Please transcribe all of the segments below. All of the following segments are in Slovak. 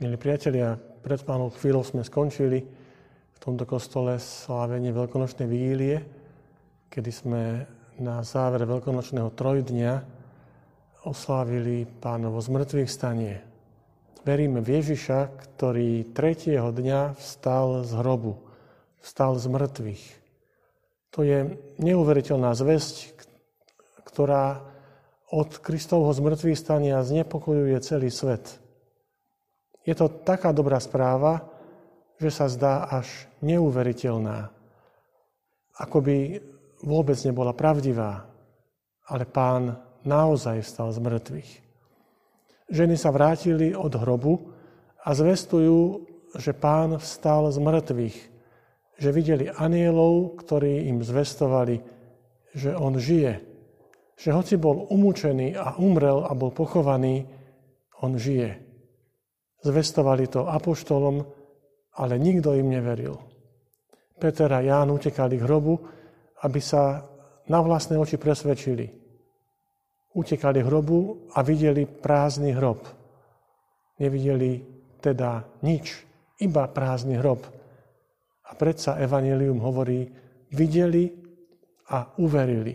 Milí priatelia, pred pánom chvíľou sme skončili v tomto kostole slávenie veľkonočnej vigílie, kedy sme na záver veľkonočného trojdňa oslávili pánovo zmrtvých stanie. Veríme v Ježiša, ktorý tretieho dňa vstal z hrobu, vstal z mŕtvych. To je neuveriteľná zväzť, ktorá od Kristovho zmrtvých stania znepokojuje celý svet – je to taká dobrá správa, že sa zdá až neuveriteľná. Ako by vôbec nebola pravdivá, ale pán naozaj vstal z mŕtvych. Ženy sa vrátili od hrobu a zvestujú, že pán vstal z mŕtvych, že videli anielov, ktorí im zvestovali, že on žije, že hoci bol umúčený a umrel a bol pochovaný, on žije. Zvestovali to apoštolom, ale nikto im neveril. Peter a Ján utekali k hrobu, aby sa na vlastné oči presvedčili. Utekali k hrobu a videli prázdny hrob. Nevideli teda nič, iba prázdny hrob. A predsa Evangelium hovorí, videli a uverili.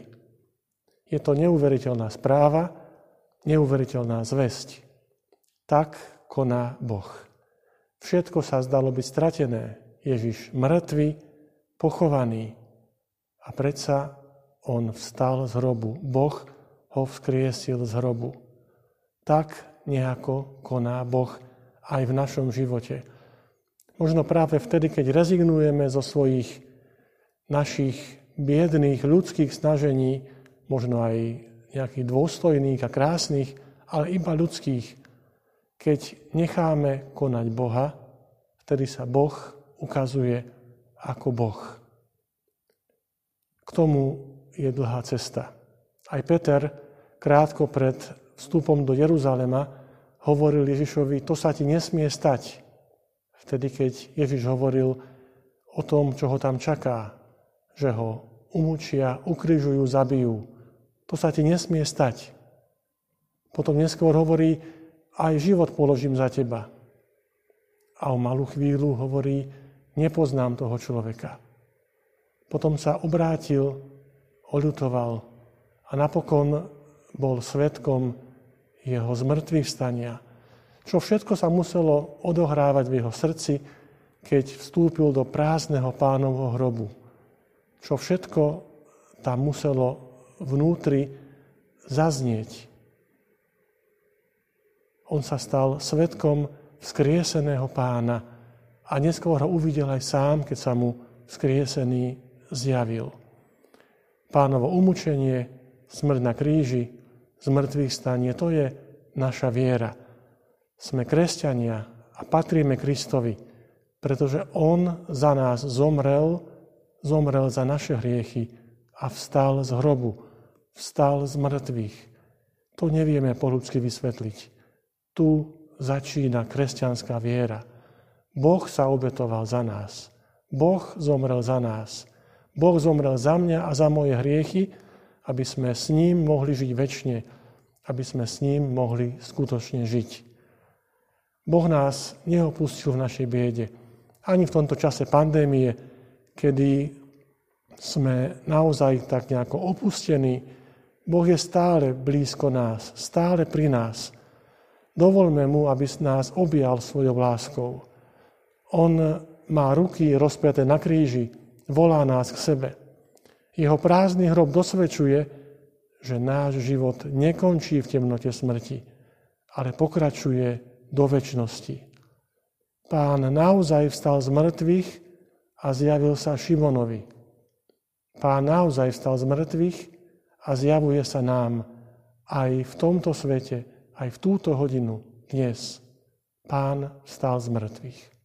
Je to neuveriteľná správa, neuveriteľná zväzť. Tak koná Boh. Všetko sa zdalo byť stratené. Ježiš mŕtvy, pochovaný. A predsa on vstal z hrobu. Boh ho vzkriesil z hrobu. Tak nejako koná Boh aj v našom živote. Možno práve vtedy, keď rezignujeme zo svojich našich biedných ľudských snažení, možno aj nejakých dôstojných a krásnych, ale iba ľudských, keď necháme konať Boha, vtedy sa Boh ukazuje ako Boh. K tomu je dlhá cesta. Aj Peter krátko pred vstupom do Jeruzalema hovoril Ježišovi, to sa ti nesmie stať. Vtedy, keď Ježiš hovoril o tom, čo ho tam čaká, že ho umúčia, ukryžujú, zabijú. To sa ti nesmie stať. Potom neskôr hovorí, aj život položím za teba. A o malú chvíľu hovorí, nepoznám toho človeka. Potom sa obrátil, oľutoval a napokon bol svetkom jeho zmrtvých stania. Čo všetko sa muselo odohrávať v jeho srdci, keď vstúpil do prázdneho pánovho hrobu. Čo všetko tam muselo vnútri zaznieť on sa stal svetkom vzkrieseného pána a neskôr ho uvidel aj sám, keď sa mu vzkriesený zjavil. Pánovo umúčenie, smrť na kríži, zmrtvých stanie, to je naša viera. Sme kresťania a patríme Kristovi, pretože On za nás zomrel, zomrel za naše hriechy a vstal z hrobu, vstal z mŕtvych. To nevieme po ľudsky vysvetliť. Tu začína kresťanská viera. Boh sa obetoval za nás. Boh zomrel za nás. Boh zomrel za mňa a za moje hriechy, aby sme s ním mohli žiť väčšine, aby sme s ním mohli skutočne žiť. Boh nás neopustil v našej biede. Ani v tomto čase pandémie, kedy sme naozaj tak nejako opustení, Boh je stále blízko nás, stále pri nás. Dovolme mu, aby nás objal svojou láskou. On má ruky rozpiaté na kríži, volá nás k sebe. Jeho prázdny hrob dosvedčuje, že náš život nekončí v temnote smrti, ale pokračuje do väčšnosti. Pán naozaj vstal z mŕtvych a zjavil sa Šimonovi. Pán naozaj vstal z mŕtvych a zjavuje sa nám aj v tomto svete, aj v túto hodinu dnes Pán vstal z mŕtvych.